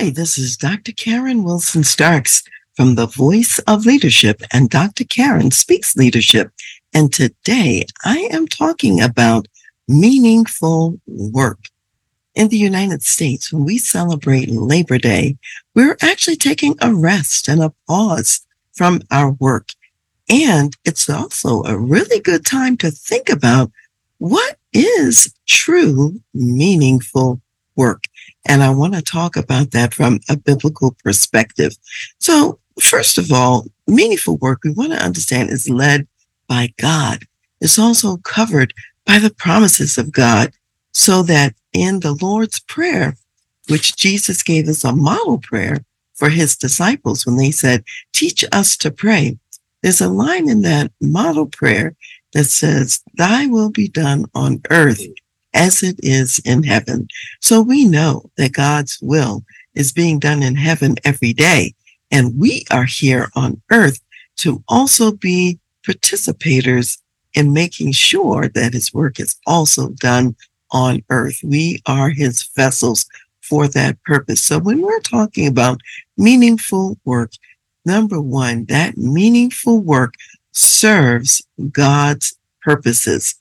Hi, this is Dr. Karen Wilson Starks from the Voice of Leadership and Dr. Karen Speaks Leadership. And today I am talking about meaningful work. In the United States, when we celebrate Labor Day, we're actually taking a rest and a pause from our work. And it's also a really good time to think about what is true meaningful work. And I want to talk about that from a biblical perspective. So, first of all, meaningful work we want to understand is led by God. It's also covered by the promises of God, so that in the Lord's Prayer, which Jesus gave us a model prayer for his disciples when they said, Teach us to pray. There's a line in that model prayer that says, Thy will be done on earth as it is in heaven. So we know that God's will is being done in heaven every day. And we are here on earth to also be participators in making sure that his work is also done on earth. We are his vessels for that purpose. So when we're talking about meaningful work, number one, that meaningful work serves God's purposes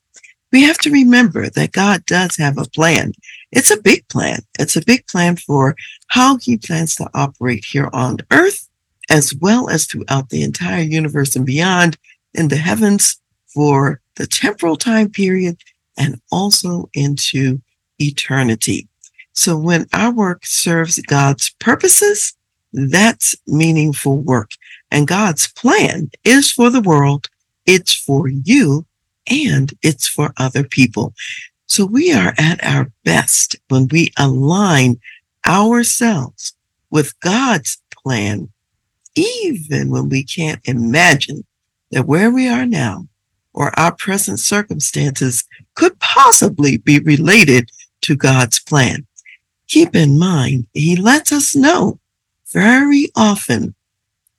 we have to remember that God does have a plan. It's a big plan. It's a big plan for how he plans to operate here on earth, as well as throughout the entire universe and beyond in the heavens for the temporal time period and also into eternity. So when our work serves God's purposes, that's meaningful work. And God's plan is for the world. It's for you and it's for other people. So we are at our best when we align ourselves with God's plan, even when we can't imagine that where we are now or our present circumstances could possibly be related to God's plan. Keep in mind, he lets us know very often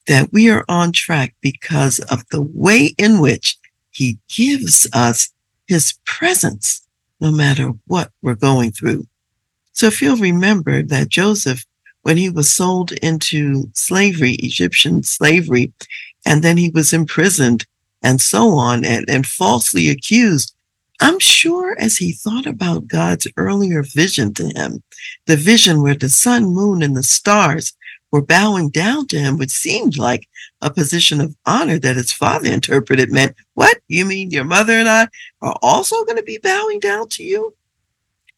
that we are on track because of the way in which he gives us his presence no matter what we're going through. So if you'll remember that Joseph, when he was sold into slavery, Egyptian slavery, and then he was imprisoned and so on and, and falsely accused, I'm sure as he thought about God's earlier vision to him, the vision where the sun, moon, and the stars were bowing down to him, which seemed like a position of honor that his father interpreted meant, what? You mean your mother and I are also going to be bowing down to you?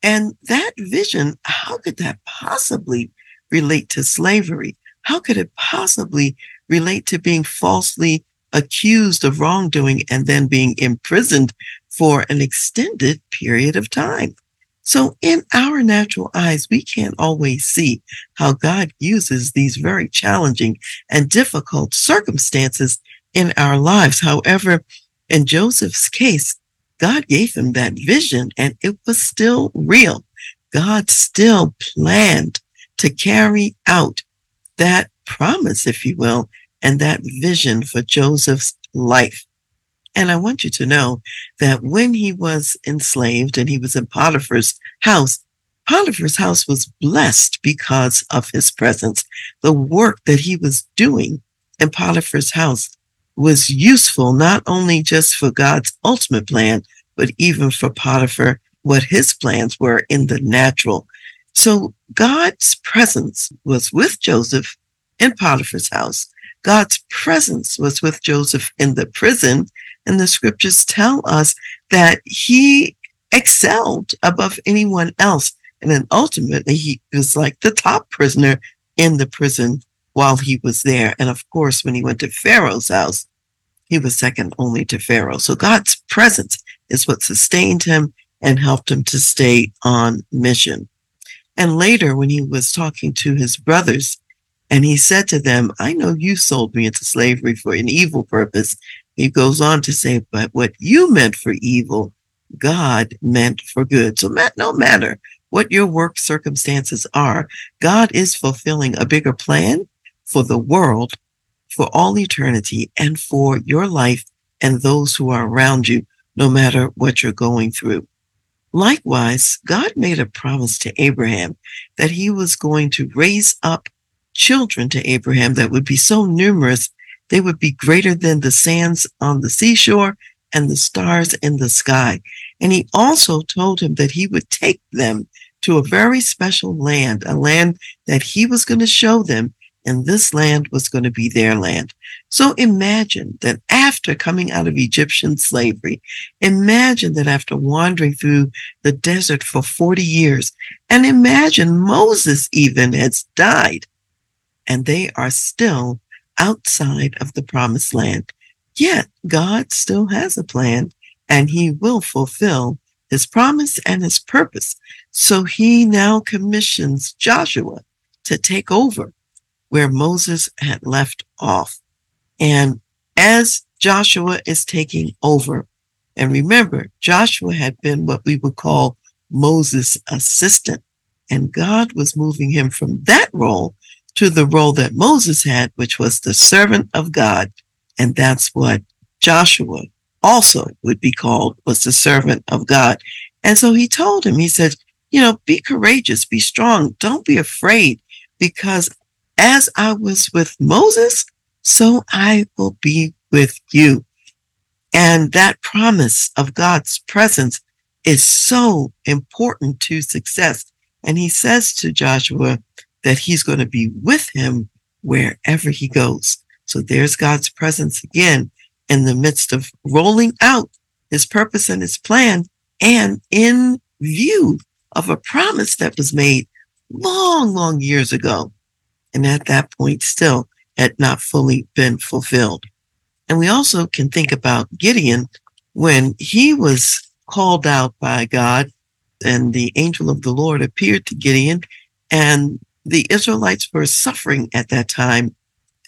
And that vision, how could that possibly relate to slavery? How could it possibly relate to being falsely accused of wrongdoing and then being imprisoned for an extended period of time? So in our natural eyes, we can't always see how God uses these very challenging and difficult circumstances in our lives. However, in Joseph's case, God gave him that vision and it was still real. God still planned to carry out that promise, if you will, and that vision for Joseph's life. And I want you to know that when he was enslaved and he was in Potiphar's house, Potiphar's house was blessed because of his presence. The work that he was doing in Potiphar's house was useful not only just for God's ultimate plan, but even for Potiphar, what his plans were in the natural. So God's presence was with Joseph in Potiphar's house. God's presence was with Joseph in the prison and the scriptures tell us that he excelled above anyone else. And then ultimately, he was like the top prisoner in the prison while he was there. And of course, when he went to Pharaoh's house, he was second only to Pharaoh. So God's presence is what sustained him and helped him to stay on mission. And later, when he was talking to his brothers, and he said to them, I know you sold me into slavery for an evil purpose. He goes on to say, but what you meant for evil, God meant for good. So no matter what your work circumstances are, God is fulfilling a bigger plan for the world, for all eternity, and for your life and those who are around you, no matter what you're going through. Likewise, God made a promise to Abraham that he was going to raise up children to Abraham that would be so numerous, they would be greater than the sands on the seashore and the stars in the sky. And he also told him that he would take them to a very special land, a land that he was going to show them, and this land was going to be their land. So imagine that after coming out of Egyptian slavery, imagine that after wandering through the desert for 40 years, and imagine Moses even has died and they are still outside of the promised land. Yet God still has a plan and he will fulfill his promise and his purpose. So he now commissions Joshua to take over where Moses had left off. And as Joshua is taking over, and remember, Joshua had been what we would call Moses' assistant, and God was moving him from that role to the role that Moses had, which was the servant of God. And that's what Joshua also would be called, was the servant of God. And so he told him, he said, you know, be courageous, be strong, don't be afraid, because as I was with Moses, so I will be with you. And that promise of God's presence is so important to success. And he says to Joshua, that he's going to be with him wherever he goes. So there's God's presence again in the midst of rolling out his purpose and his plan and in view of a promise that was made long, long years ago. And at that point still had not fully been fulfilled. And we also can think about Gideon when he was called out by God and the angel of the Lord appeared to Gideon and the Israelites were suffering at that time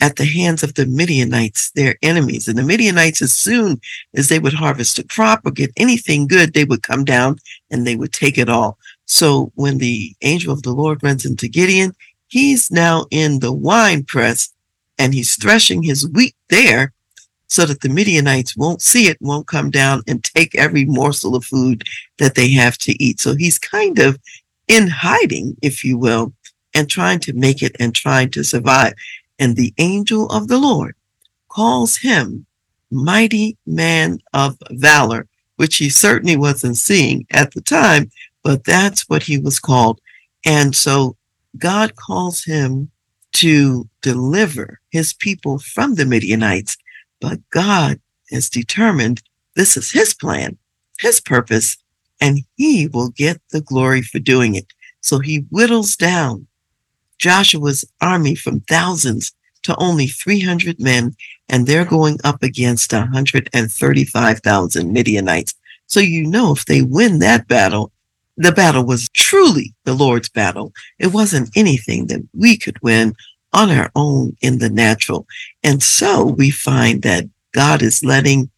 at the hands of the Midianites, their enemies. And the Midianites, as soon as they would harvest a crop or get anything good, they would come down and they would take it all. So when the angel of the Lord runs into Gideon, he's now in the wine press and he's threshing his wheat there so that the Midianites won't see it, won't come down and take every morsel of food that they have to eat. So he's kind of in hiding, if you will, and trying to make it and trying to survive. And the angel of the Lord calls him mighty man of valor, which he certainly wasn't seeing at the time, but that's what he was called. And so God calls him to deliver his people from the Midianites, but God has determined this is his plan, his purpose, and he will get the glory for doing it. So he whittles down Joshua's army from thousands to only 300 men, and they're going up against 135,000 Midianites. So you know if they win that battle, the battle was truly the Lord's battle. It wasn't anything that we could win on our own in the natural. And so we find that God is letting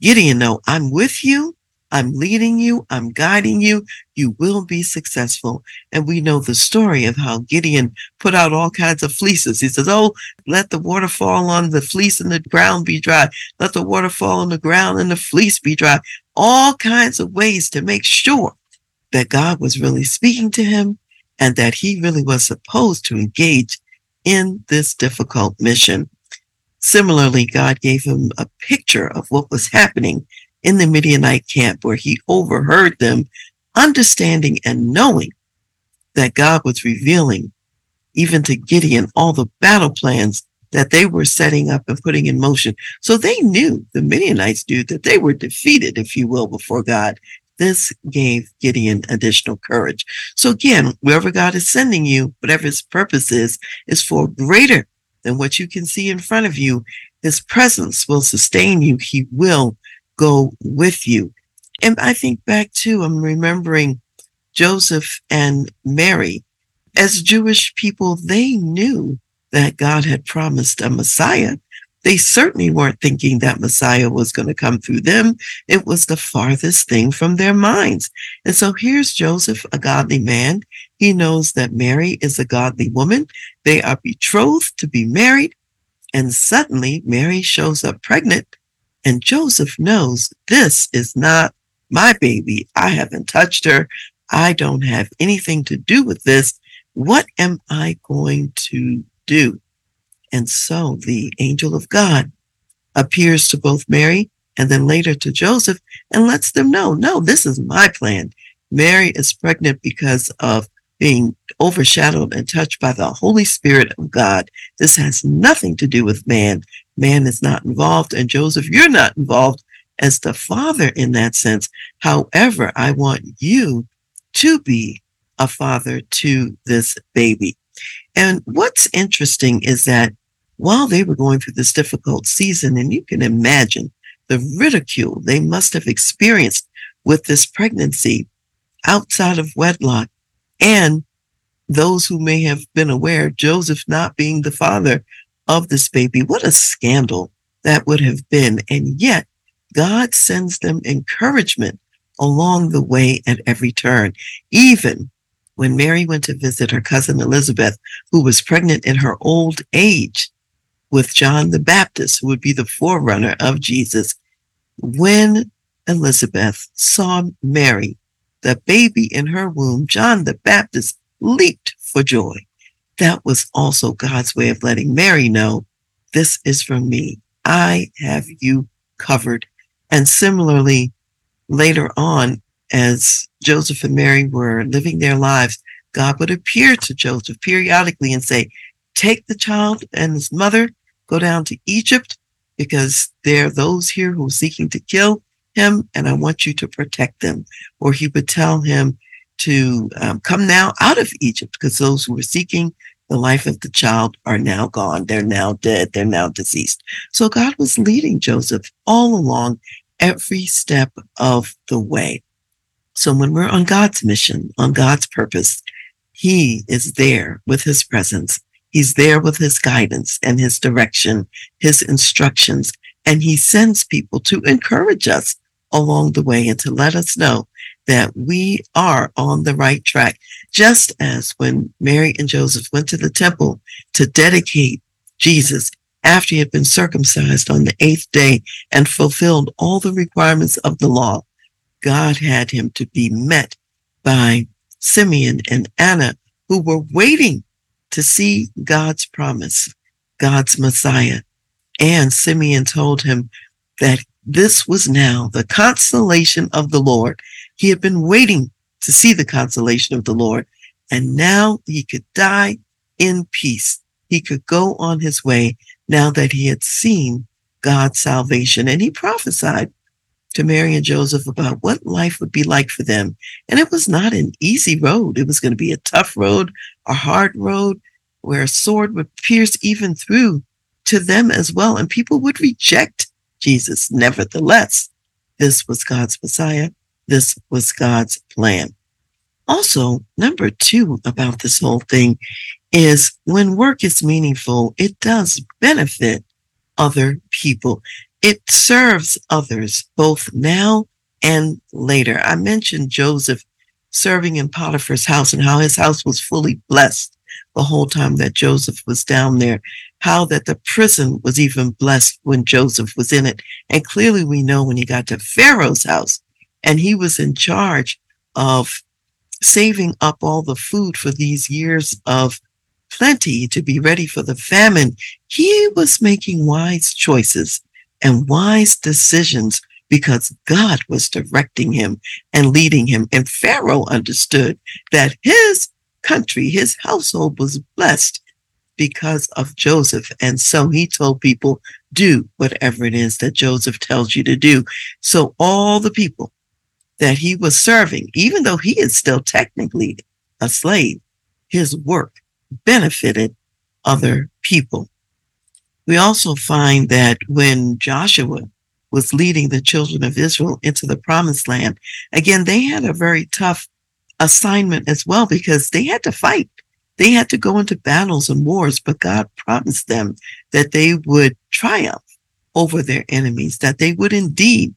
Gideon know, I'm with you. I'm leading you. I'm guiding you. You will be successful. And we know the story of how Gideon put out all kinds of fleeces. He says, Oh, let the water fall on the fleece and the ground be dry. Let the water fall on the ground and the fleece be dry. All kinds of ways to make sure that God was really speaking to him and that he really was supposed to engage in this difficult mission. Similarly, God gave him a picture of what was happening in the Midianite camp where he overheard them, understanding and knowing that God was revealing even to Gideon all the battle plans that they were setting up and putting in motion. So they knew, the Midianites knew that they were defeated, if you will, before God. This gave Gideon additional courage. So again, wherever God is sending you, whatever his purpose is, is for greater than what you can see in front of you. His presence will sustain you. He will go with you. And I think back to, I'm remembering Joseph and Mary As Jewish people, they knew that God had promised a Messiah. They certainly weren't thinking that Messiah was going to come through them. It was the farthest thing from their minds. And so here's Joseph, a godly man. He knows that Mary is a godly woman. They are betrothed to be married. And suddenly Mary shows up pregnant and Joseph knows this is not my baby. I haven't touched her. I don't have anything to do with this. What am I going to do? And so the angel of God appears to both Mary and then later to Joseph and lets them know, no, this is my plan. Mary is pregnant because of being overshadowed and touched by the Holy Spirit of God. This has nothing to do with man. Man is not involved. And Joseph, you're not involved as the father in that sense. However, I want you to be a father to this baby. And what's interesting is that while they were going through this difficult season, and you can imagine the ridicule they must have experienced with this pregnancy outside of wedlock, and those who may have been aware, Joseph not being the father of this baby, what a scandal that would have been. And yet, God sends them encouragement along the way at every turn. Even when Mary went to visit her cousin Elizabeth, who was pregnant in her old age with John the Baptist, who would be the forerunner of Jesus, when Elizabeth saw Mary, the baby in her womb, John the Baptist leaped for joy. That was also God's way of letting Mary know this is from me. I have you covered. And similarly, later on, as Joseph and Mary were living their lives, God would appear to Joseph periodically and say, Take the child and his mother, go down to Egypt, because there are those here who are seeking to kill him, and I want you to protect them. Or he would tell him to um, come now out of Egypt, because those who were seeking the life of the child are now gone. They're now dead. They're now deceased. So God was leading Joseph all along every step of the way. So when we're on God's mission, on God's purpose, he is there with his presence. He's there with his guidance and his direction, his instructions, and he sends people to encourage us along the way and to let us know that we are on the right track. Just as when Mary and Joseph went to the temple to dedicate Jesus after he had been circumcised on the eighth day and fulfilled all the requirements of the law, God had him to be met by Simeon and Anna, who were waiting to see God's promise, God's Messiah. And Simeon told him that this was now the consolation of the Lord. He had been waiting to see the consolation of the Lord, and now he could die in peace. He could go on his way now that he had seen God's salvation. And he prophesied to Mary and Joseph about what life would be like for them. And it was not an easy road. It was going to be a tough road, a hard road where a sword would pierce even through to them as well. And people would reject Jesus. Nevertheless, this was God's Messiah. This was God's plan. Also, number two about this whole thing is when work is meaningful, it does benefit other people. It serves others both now and later. I mentioned Joseph serving in Potiphar's house and how his house was fully blessed the whole time that Joseph was down there, how that the prison was even blessed when Joseph was in it. And clearly we know when he got to Pharaoh's house and he was in charge of saving up all the food for these years of plenty to be ready for the famine, he was making wise choices and wise decisions because God was directing him and leading him. And Pharaoh understood that his country, his household was blessed because of Joseph. And so he told people, do whatever it is that Joseph tells you to do. So all the people that he was serving, even though he is still technically a slave, his work benefited other people. We also find that when Joshua was leading the children of Israel into the promised land, again, they had a very tough assignment as well because they had to fight They had to go into battles and wars, but God promised them that they would triumph over their enemies, that they would indeed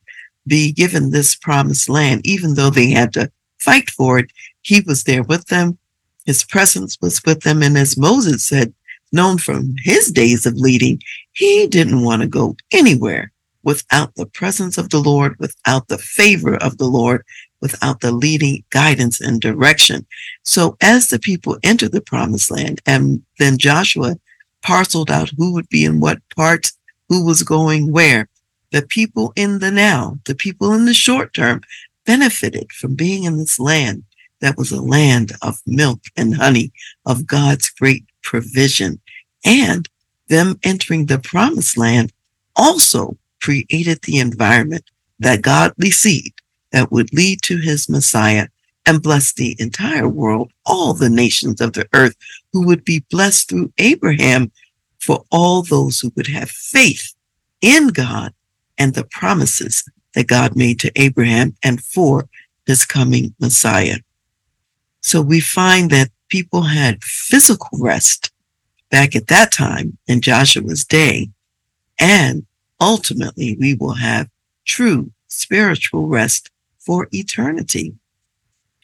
be given this promised land, even though they had to fight for it. He was there with them. His presence was with them. And as Moses said, known from his days of leading, he didn't want to go anywhere without the presence of the Lord, without the favor of the Lord, without the leading guidance and direction. So as the people entered the promised land, and then Joshua parceled out who would be in what parts, who was going where, the people in the now, the people in the short term benefited from being in this land that was a land of milk and honey, of God's great provision. And them entering the promised land also created the environment, that godly seed that would lead to his Messiah and bless the entire world, all the nations of the earth who would be blessed through Abraham for all those who would have faith in God and the promises that God made to Abraham and for his coming Messiah. So we find that people had physical rest back at that time in Joshua's day. And ultimately, we will have true spiritual rest for eternity.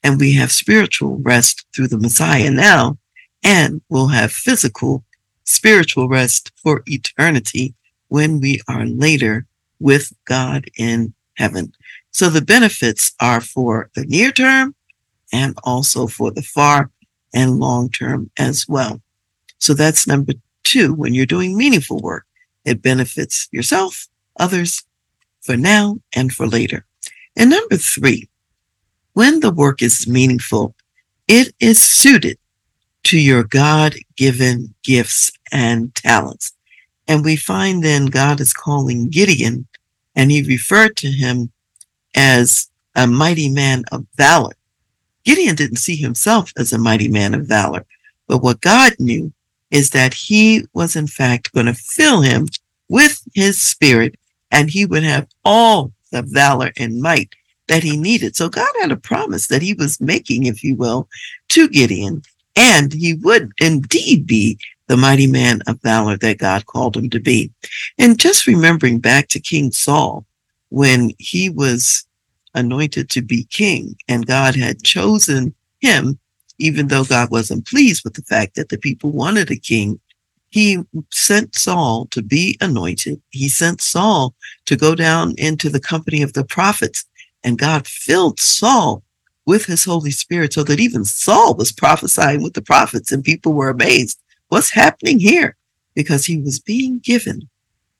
And we have spiritual rest through the Messiah now, and we'll have physical spiritual rest for eternity when we are later with God in heaven. So the benefits are for the near term and also for the far and long term as well. So that's number two. When you're doing meaningful work, it benefits yourself, others, for now and for later. And number three, when the work is meaningful, it is suited to your God given gifts and talents. And we find then God is calling Gideon, and he referred to him as a mighty man of valor. Gideon didn't see himself as a mighty man of valor, but what God knew is that he was in fact going to fill him with his spirit and he would have all the valor and might that he needed. So God had a promise that he was making, if you will, to Gideon, and he would indeed be the mighty man of valor that God called him to be. And just remembering back to King Saul, when he was anointed to be king and God had chosen him, even though God wasn't pleased with the fact that the people wanted a king, he sent Saul to be anointed. He sent Saul to go down into the company of the prophets and God filled Saul with his Holy Spirit so that even Saul was prophesying with the prophets and people were amazed. What's happening here? Because he was being given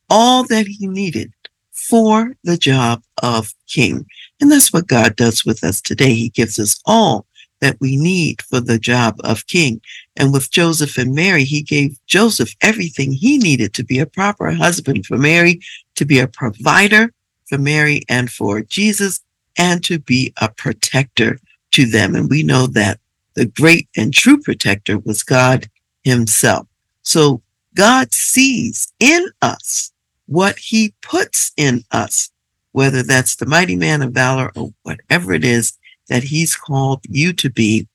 all that he needed for the job of king. And that's what God does with us today. He gives us all that we need for the job of king. And with Joseph and Mary, he gave Joseph everything he needed to be a proper husband for Mary, to be a provider for Mary and for Jesus, and to be a protector to them. And we know that the great and true protector was God himself. So God sees in us what he puts in us, whether that's the mighty man of valor or whatever it is that he's called you to be.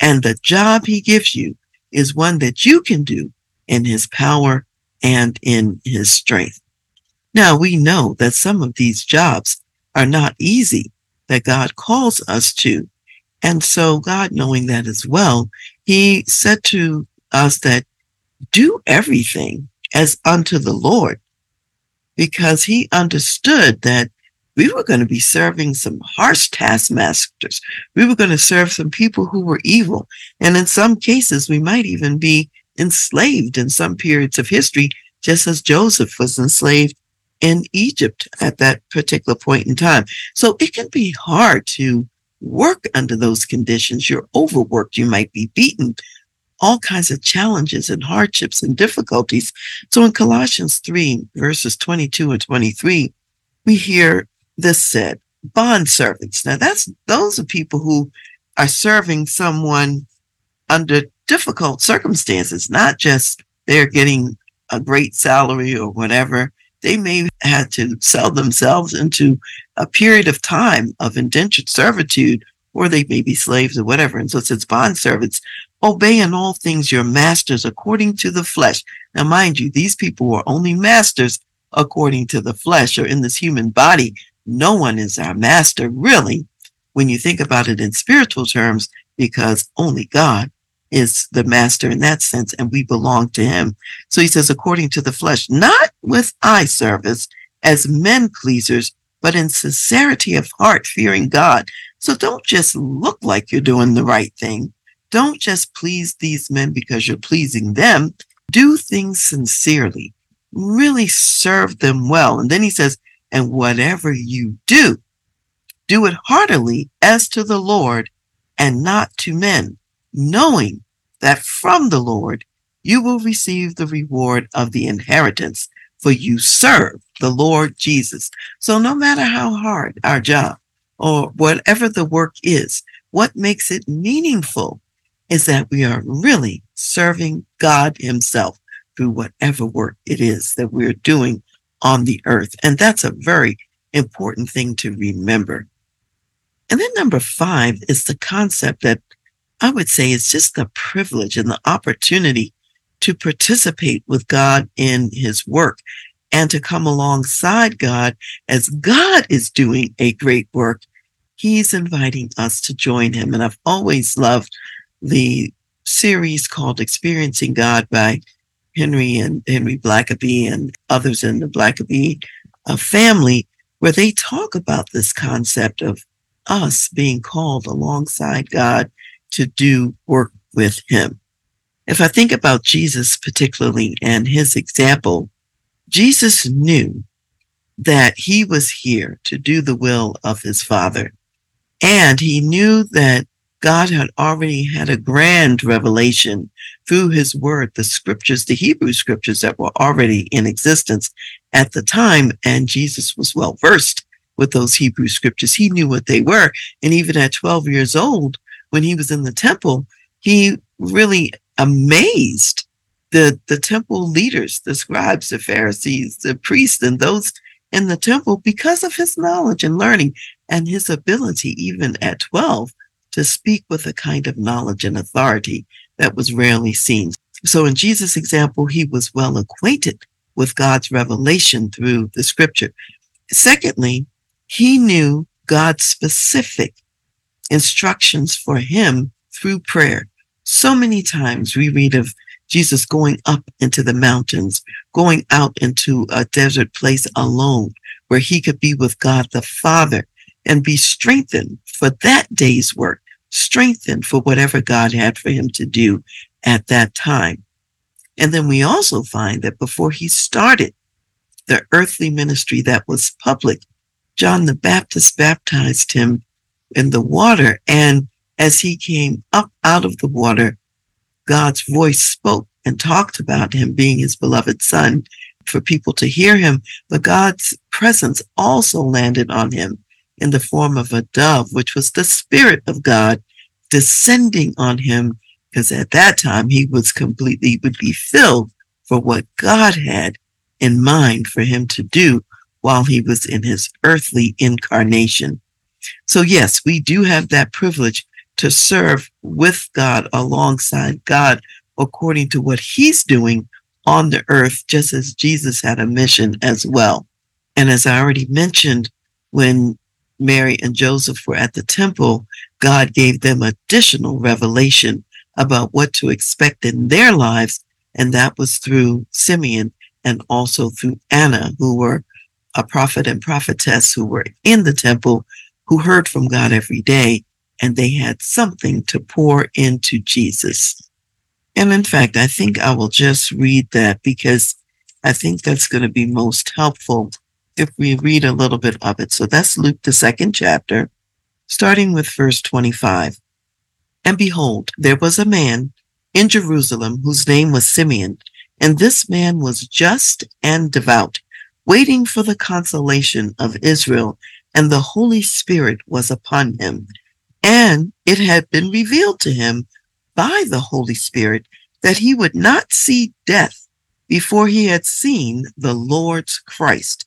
And the job he gives you is one that you can do in his power and in his strength. Now we know that some of these jobs are not easy that God calls us to. And so God knowing that as well, he said to us that do everything as unto the Lord because he understood that we were going to be serving some harsh taskmasters. We were going to serve some people who were evil. And in some cases, we might even be enslaved in some periods of history, just as Joseph was enslaved in Egypt at that particular point in time. So it can be hard to work under those conditions. You're overworked. You might be beaten. All kinds of challenges and hardships and difficulties. So in Colossians 3, verses 22 and 23, we hear this said bond servants. Now that's those are people who are serving someone under difficult circumstances, not just they're getting a great salary or whatever they may have to sell themselves into a period of time of indentured servitude, or they may be slaves or whatever. And so it says bond servants Obey in all things your masters according to the flesh. Now, mind you, these people were only masters according to the flesh or in this human body. No one is our master, really, when you think about it in spiritual terms, because only God is the master in that sense, and we belong to him. So he says, according to the flesh, not with eye service as men pleasers, but in sincerity of heart, fearing God. So don't just look like you're doing the right thing. Don't just please these men because you're pleasing them. Do things sincerely. Really serve them well. And then he says, and whatever you do, do it heartily as to the Lord and not to men, knowing that from the Lord you will receive the reward of the inheritance, for you serve the Lord Jesus. So no matter how hard our job or whatever the work is, what makes it meaningful is that we are really serving God Himself through whatever work it is that we're doing on the earth. And that's a very important thing to remember. And then number five is the concept that I would say is just the privilege and the opportunity to participate with God in his work and to come alongside God as God is doing a great work. He's inviting us to join him. And I've always loved the series called Experiencing God by Henry and Henry Blackaby and others in the Blackaby uh, family, where they talk about this concept of us being called alongside God to do work with him. If I think about Jesus particularly and his example, Jesus knew that he was here to do the will of his father. And he knew that God had already had a grand revelation through his word, the scriptures, the Hebrew scriptures that were already in existence at the time. And Jesus was well versed with those Hebrew scriptures. He knew what they were. And even at 12 years old, when he was in the temple, he really amazed the, the temple leaders, the scribes, the Pharisees, the priests, and those in the temple because of his knowledge and learning and his ability, even at 12, to speak with a kind of knowledge and authority that was rarely seen. So in Jesus' example, he was well acquainted with God's revelation through the scripture. Secondly, he knew God's specific instructions for him through prayer. So many times we read of Jesus going up into the mountains, going out into a desert place alone where he could be with God the Father and be strengthened for that day's work, strengthened for whatever God had for him to do at that time. And then we also find that before he started the earthly ministry that was public, John the Baptist baptized him in the water. And as he came up out of the water, God's voice spoke and talked about him being his beloved son for people to hear him. But God's presence also landed on him in the form of a dove, which was the spirit of God descending on him. Because at that time he was completely would be filled for what God had in mind for him to do while he was in his earthly incarnation. So yes, we do have that privilege to serve with God alongside God according to what he's doing on the earth, just as Jesus had a mission as well. And as I already mentioned, when Mary and Joseph were at the temple, God gave them additional revelation about what to expect in their lives. And that was through Simeon and also through Anna, who were a prophet and prophetess who were in the temple, who heard from God every day, and they had something to pour into Jesus. And in fact, I think I will just read that because I think that's going to be most helpful if we read a little bit of it. So that's Luke, the second chapter, starting with verse 25. And behold, there was a man in Jerusalem whose name was Simeon, and this man was just and devout waiting for the consolation of Israel, and the Holy Spirit was upon him. And it had been revealed to him by the Holy Spirit that he would not see death before he had seen the Lord's Christ.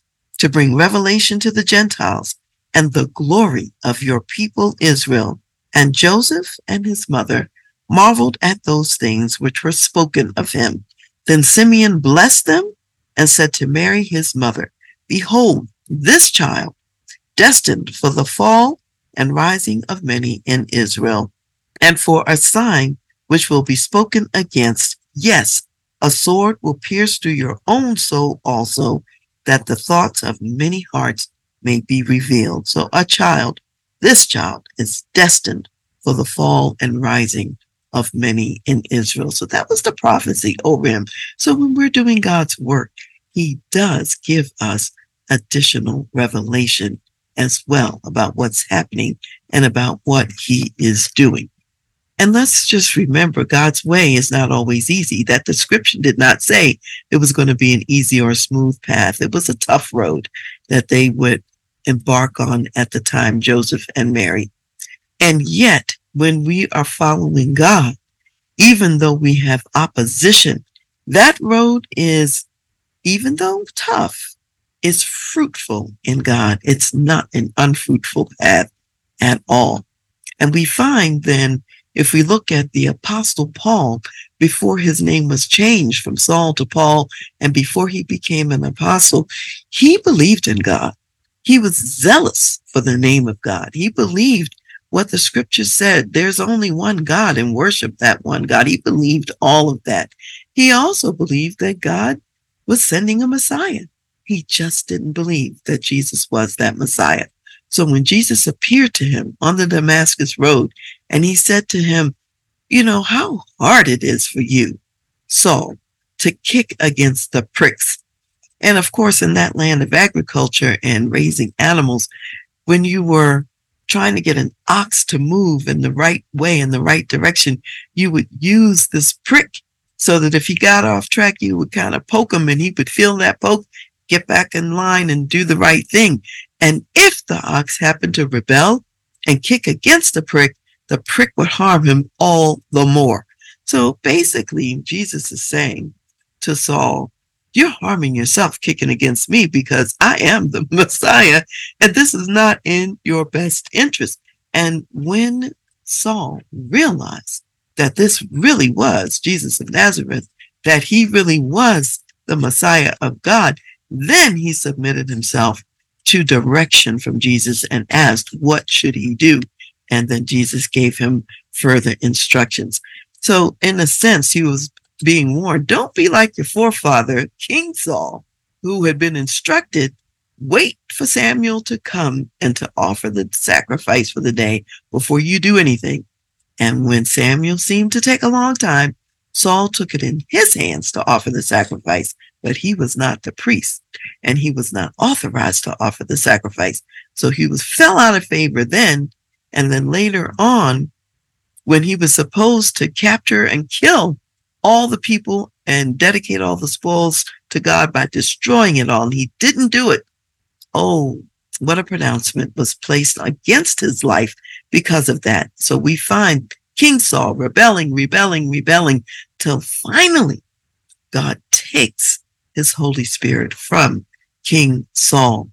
to bring revelation to the Gentiles and the glory of your people Israel. And Joseph and his mother marveled at those things which were spoken of him. Then Simeon blessed them and said to Mary, his mother, Behold, this child, destined for the fall and rising of many in Israel, and for a sign which will be spoken against. Yes, a sword will pierce through your own soul also, that the thoughts of many hearts may be revealed. So a child, this child is destined for the fall and rising of many in Israel. So that was the prophecy over him. So when we're doing God's work, he does give us additional revelation as well about what's happening and about what he is doing. And let's just remember God's way is not always easy. That description did not say it was going to be an easy or smooth path. It was a tough road that they would embark on at the time, Joseph and Mary. And yet, when we are following God, even though we have opposition, that road is, even though tough, is fruitful in God. It's not an unfruitful path at all. And we find then, if we look at the apostle Paul, before his name was changed from Saul to Paul, and before he became an apostle, he believed in God. He was zealous for the name of God. He believed what the scripture said. There's only one God and worship that one God. He believed all of that. He also believed that God was sending a Messiah. He just didn't believe that Jesus was that Messiah. So when Jesus appeared to him on the Damascus road and he said to him, you know how hard it is for you, Saul, to kick against the pricks. And of course, in that land of agriculture and raising animals, when you were trying to get an ox to move in the right way, in the right direction, you would use this prick so that if he got off track, you would kind of poke him and he would feel that poke, get back in line and do the right thing. And if the ox happened to rebel and kick against the prick, the prick would harm him all the more. So basically, Jesus is saying to Saul, you're harming yourself kicking against me because I am the Messiah and this is not in your best interest. And when Saul realized that this really was Jesus of Nazareth, that he really was the Messiah of God, then he submitted himself to direction from Jesus and asked, what should he do? And then Jesus gave him further instructions. So in a sense, he was being warned, don't be like your forefather, King Saul, who had been instructed, wait for Samuel to come and to offer the sacrifice for the day before you do anything. And when Samuel seemed to take a long time, Saul took it in his hands to offer the sacrifice but he was not the priest and he was not authorized to offer the sacrifice. So he was fell out of favor then. And then later on, when he was supposed to capture and kill all the people and dedicate all the spoils to God by destroying it all, and he didn't do it. Oh, what a pronouncement was placed against his life because of that. So we find King Saul rebelling, rebelling, rebelling till finally God takes his Holy Spirit from King Saul.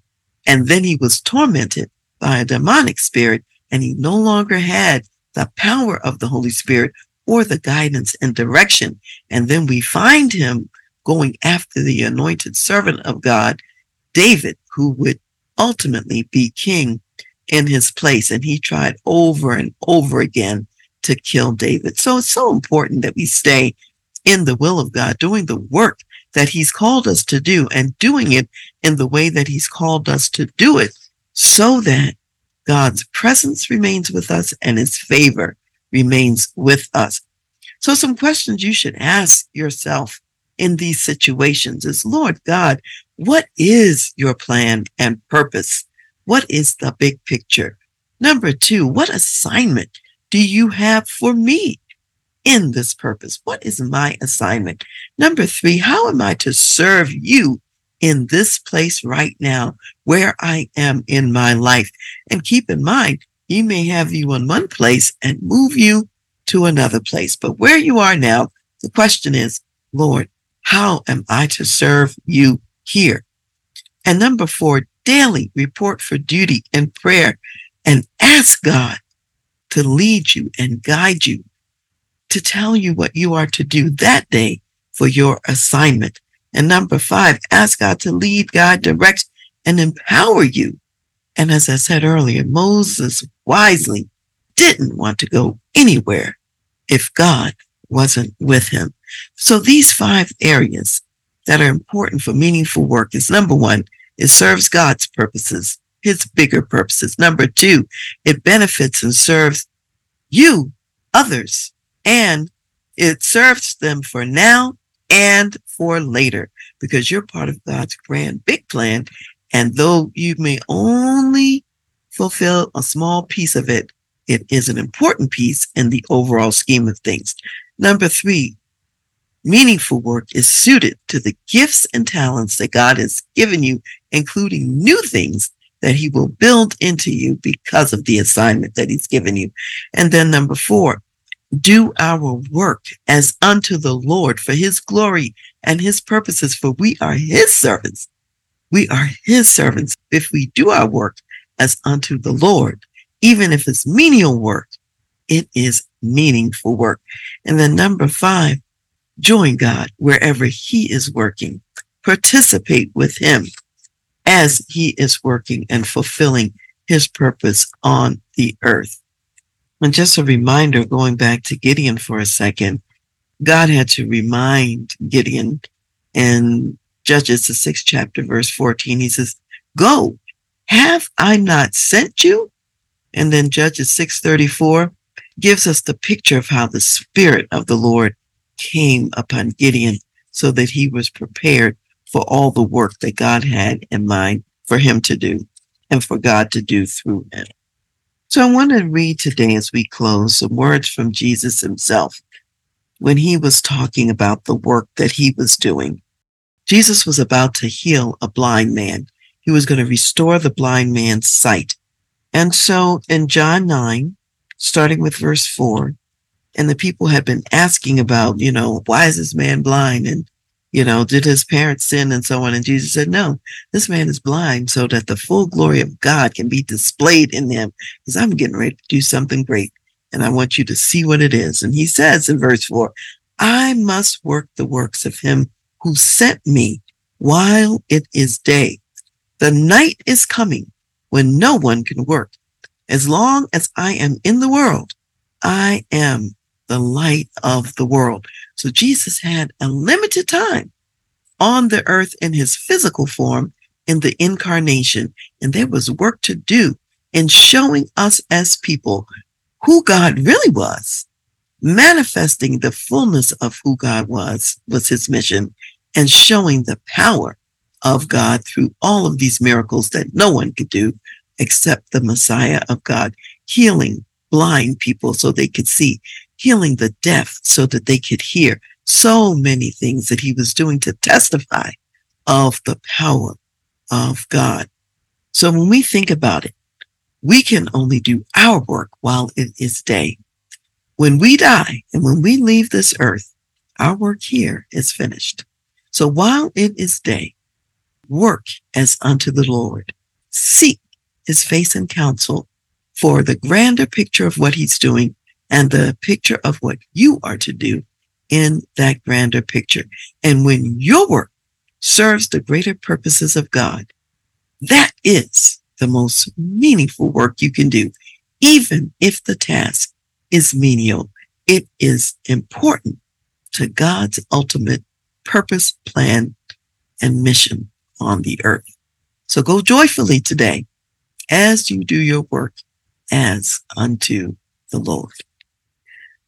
And then he was tormented by a demonic spirit and he no longer had the power of the Holy Spirit or the guidance and direction. And then we find him going after the anointed servant of God, David, who would ultimately be king in his place. And he tried over and over again to kill David. So it's so important that we stay in the will of God, doing the work that he's called us to do and doing it in the way that he's called us to do it so that God's presence remains with us and his favor remains with us. So some questions you should ask yourself in these situations is, Lord God, what is your plan and purpose? What is the big picture? Number two, what assignment do you have for me in this purpose? What is my assignment? Number three, how am I to serve you in this place right now where I am in my life? And keep in mind, he may have you in one place and move you to another place. But where you are now, the question is, Lord, how am I to serve you here? And number four, daily report for duty and prayer and ask God to lead you and guide you to tell you what you are to do that day for your assignment. And number five, ask God to lead, guide, direct, and empower you. And as I said earlier, Moses wisely didn't want to go anywhere if God wasn't with him. So these five areas that are important for meaningful work is number one, it serves God's purposes, his bigger purposes. Number two, it benefits and serves you, others, and it serves them for now and for later because you're part of God's grand big plan. And though you may only fulfill a small piece of it, it is an important piece in the overall scheme of things. Number three, meaningful work is suited to the gifts and talents that God has given you, including new things that he will build into you because of the assignment that he's given you. And then number four, do our work as unto the Lord for his glory and his purposes, for we are his servants. We are his servants if we do our work as unto the Lord, even if it's menial work, it is meaningful work. And then number five, join God wherever he is working. Participate with him as he is working and fulfilling his purpose on the earth. And just a reminder, going back to Gideon for a second, God had to remind Gideon in Judges, the sixth chapter, verse 14, he says, Go, have I not sent you? And then Judges 634 gives us the picture of how the Spirit of the Lord came upon Gideon so that he was prepared for all the work that God had in mind for him to do and for God to do through him. So I want to read today as we close some words from Jesus himself when he was talking about the work that he was doing. Jesus was about to heal a blind man. He was going to restore the blind man's sight. And so in John 9, starting with verse 4, and the people had been asking about, you know, why is this man blind? And you know, did his parents sin and so on? And Jesus said, no, this man is blind so that the full glory of God can be displayed in him because I'm getting ready to do something great and I want you to see what it is. And he says in verse four, I must work the works of him who sent me while it is day. The night is coming when no one can work. As long as I am in the world, I am the light of the world. So Jesus had a limited time on the earth in his physical form in the incarnation. And there was work to do in showing us as people who God really was. Manifesting the fullness of who God was was his mission and showing the power of God through all of these miracles that no one could do except the Messiah of God, healing blind people so they could see, healing the deaf so that they could hear. So many things that he was doing to testify of the power of God. So when we think about it, we can only do our work while it is day. When we die and when we leave this earth, our work here is finished. So while it is day, work as unto the Lord. Seek his face and counsel for the grander picture of what he's doing and the picture of what you are to do in that grander picture. And when your work serves the greater purposes of God, that is the most meaningful work you can do. Even if the task is menial, it is important to God's ultimate purpose, plan, and mission on the earth. So go joyfully today as you do your work as unto the Lord.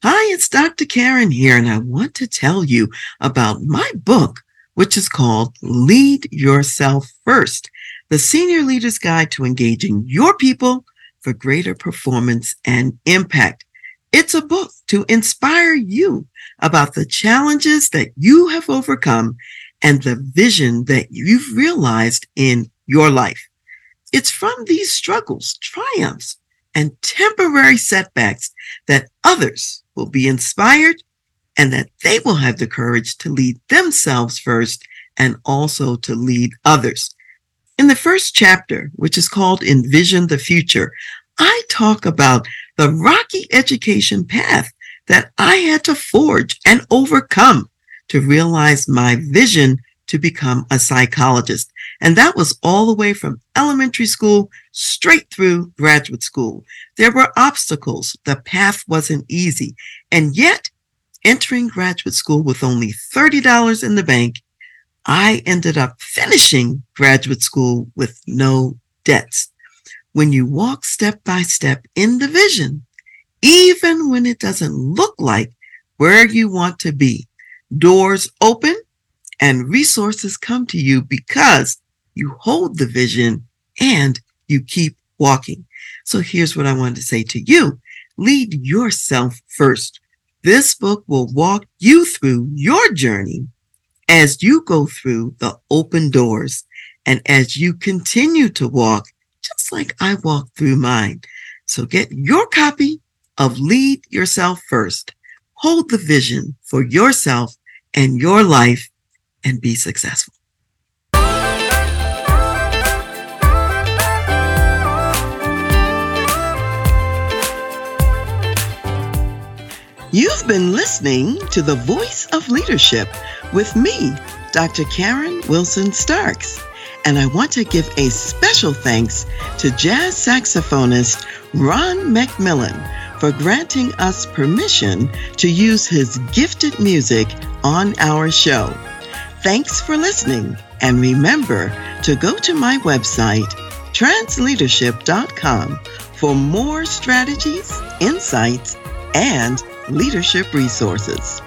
Hi, it's Dr. Karen here, and I want to tell you about my book, which is called Lead Yourself First, the Senior Leader's Guide to Engaging Your People for Greater Performance and Impact. It's a book to inspire you about the challenges that you have overcome and the vision that you've realized in your life. It's from these struggles, triumphs, and temporary setbacks that others will be inspired and that they will have the courage to lead themselves first and also to lead others. In the first chapter, which is called Envision the Future, I talk about the rocky education path that I had to forge and overcome to realize my vision to become a psychologist. And that was all the way from elementary school straight through graduate school. There were obstacles. The path wasn't easy. And yet, entering graduate school with only $30 in the bank, I ended up finishing graduate school with no debts. When you walk step by step in the vision, even when it doesn't look like where you want to be, doors open and resources come to you because you hold the vision and you keep walking. So here's what I wanted to say to you. Lead yourself first. This book will walk you through your journey as you go through the open doors and as you continue to walk, just like I walked through mine. So get your copy of Lead Yourself First. Hold the vision for yourself and your life and be successful. You've been listening to The Voice of Leadership with me, Dr. Karen Wilson Starks. And I want to give a special thanks to jazz saxophonist Ron McMillan for granting us permission to use his gifted music on our show. Thanks for listening. And remember to go to my website, transleadership.com, for more strategies, insights, and leadership resources.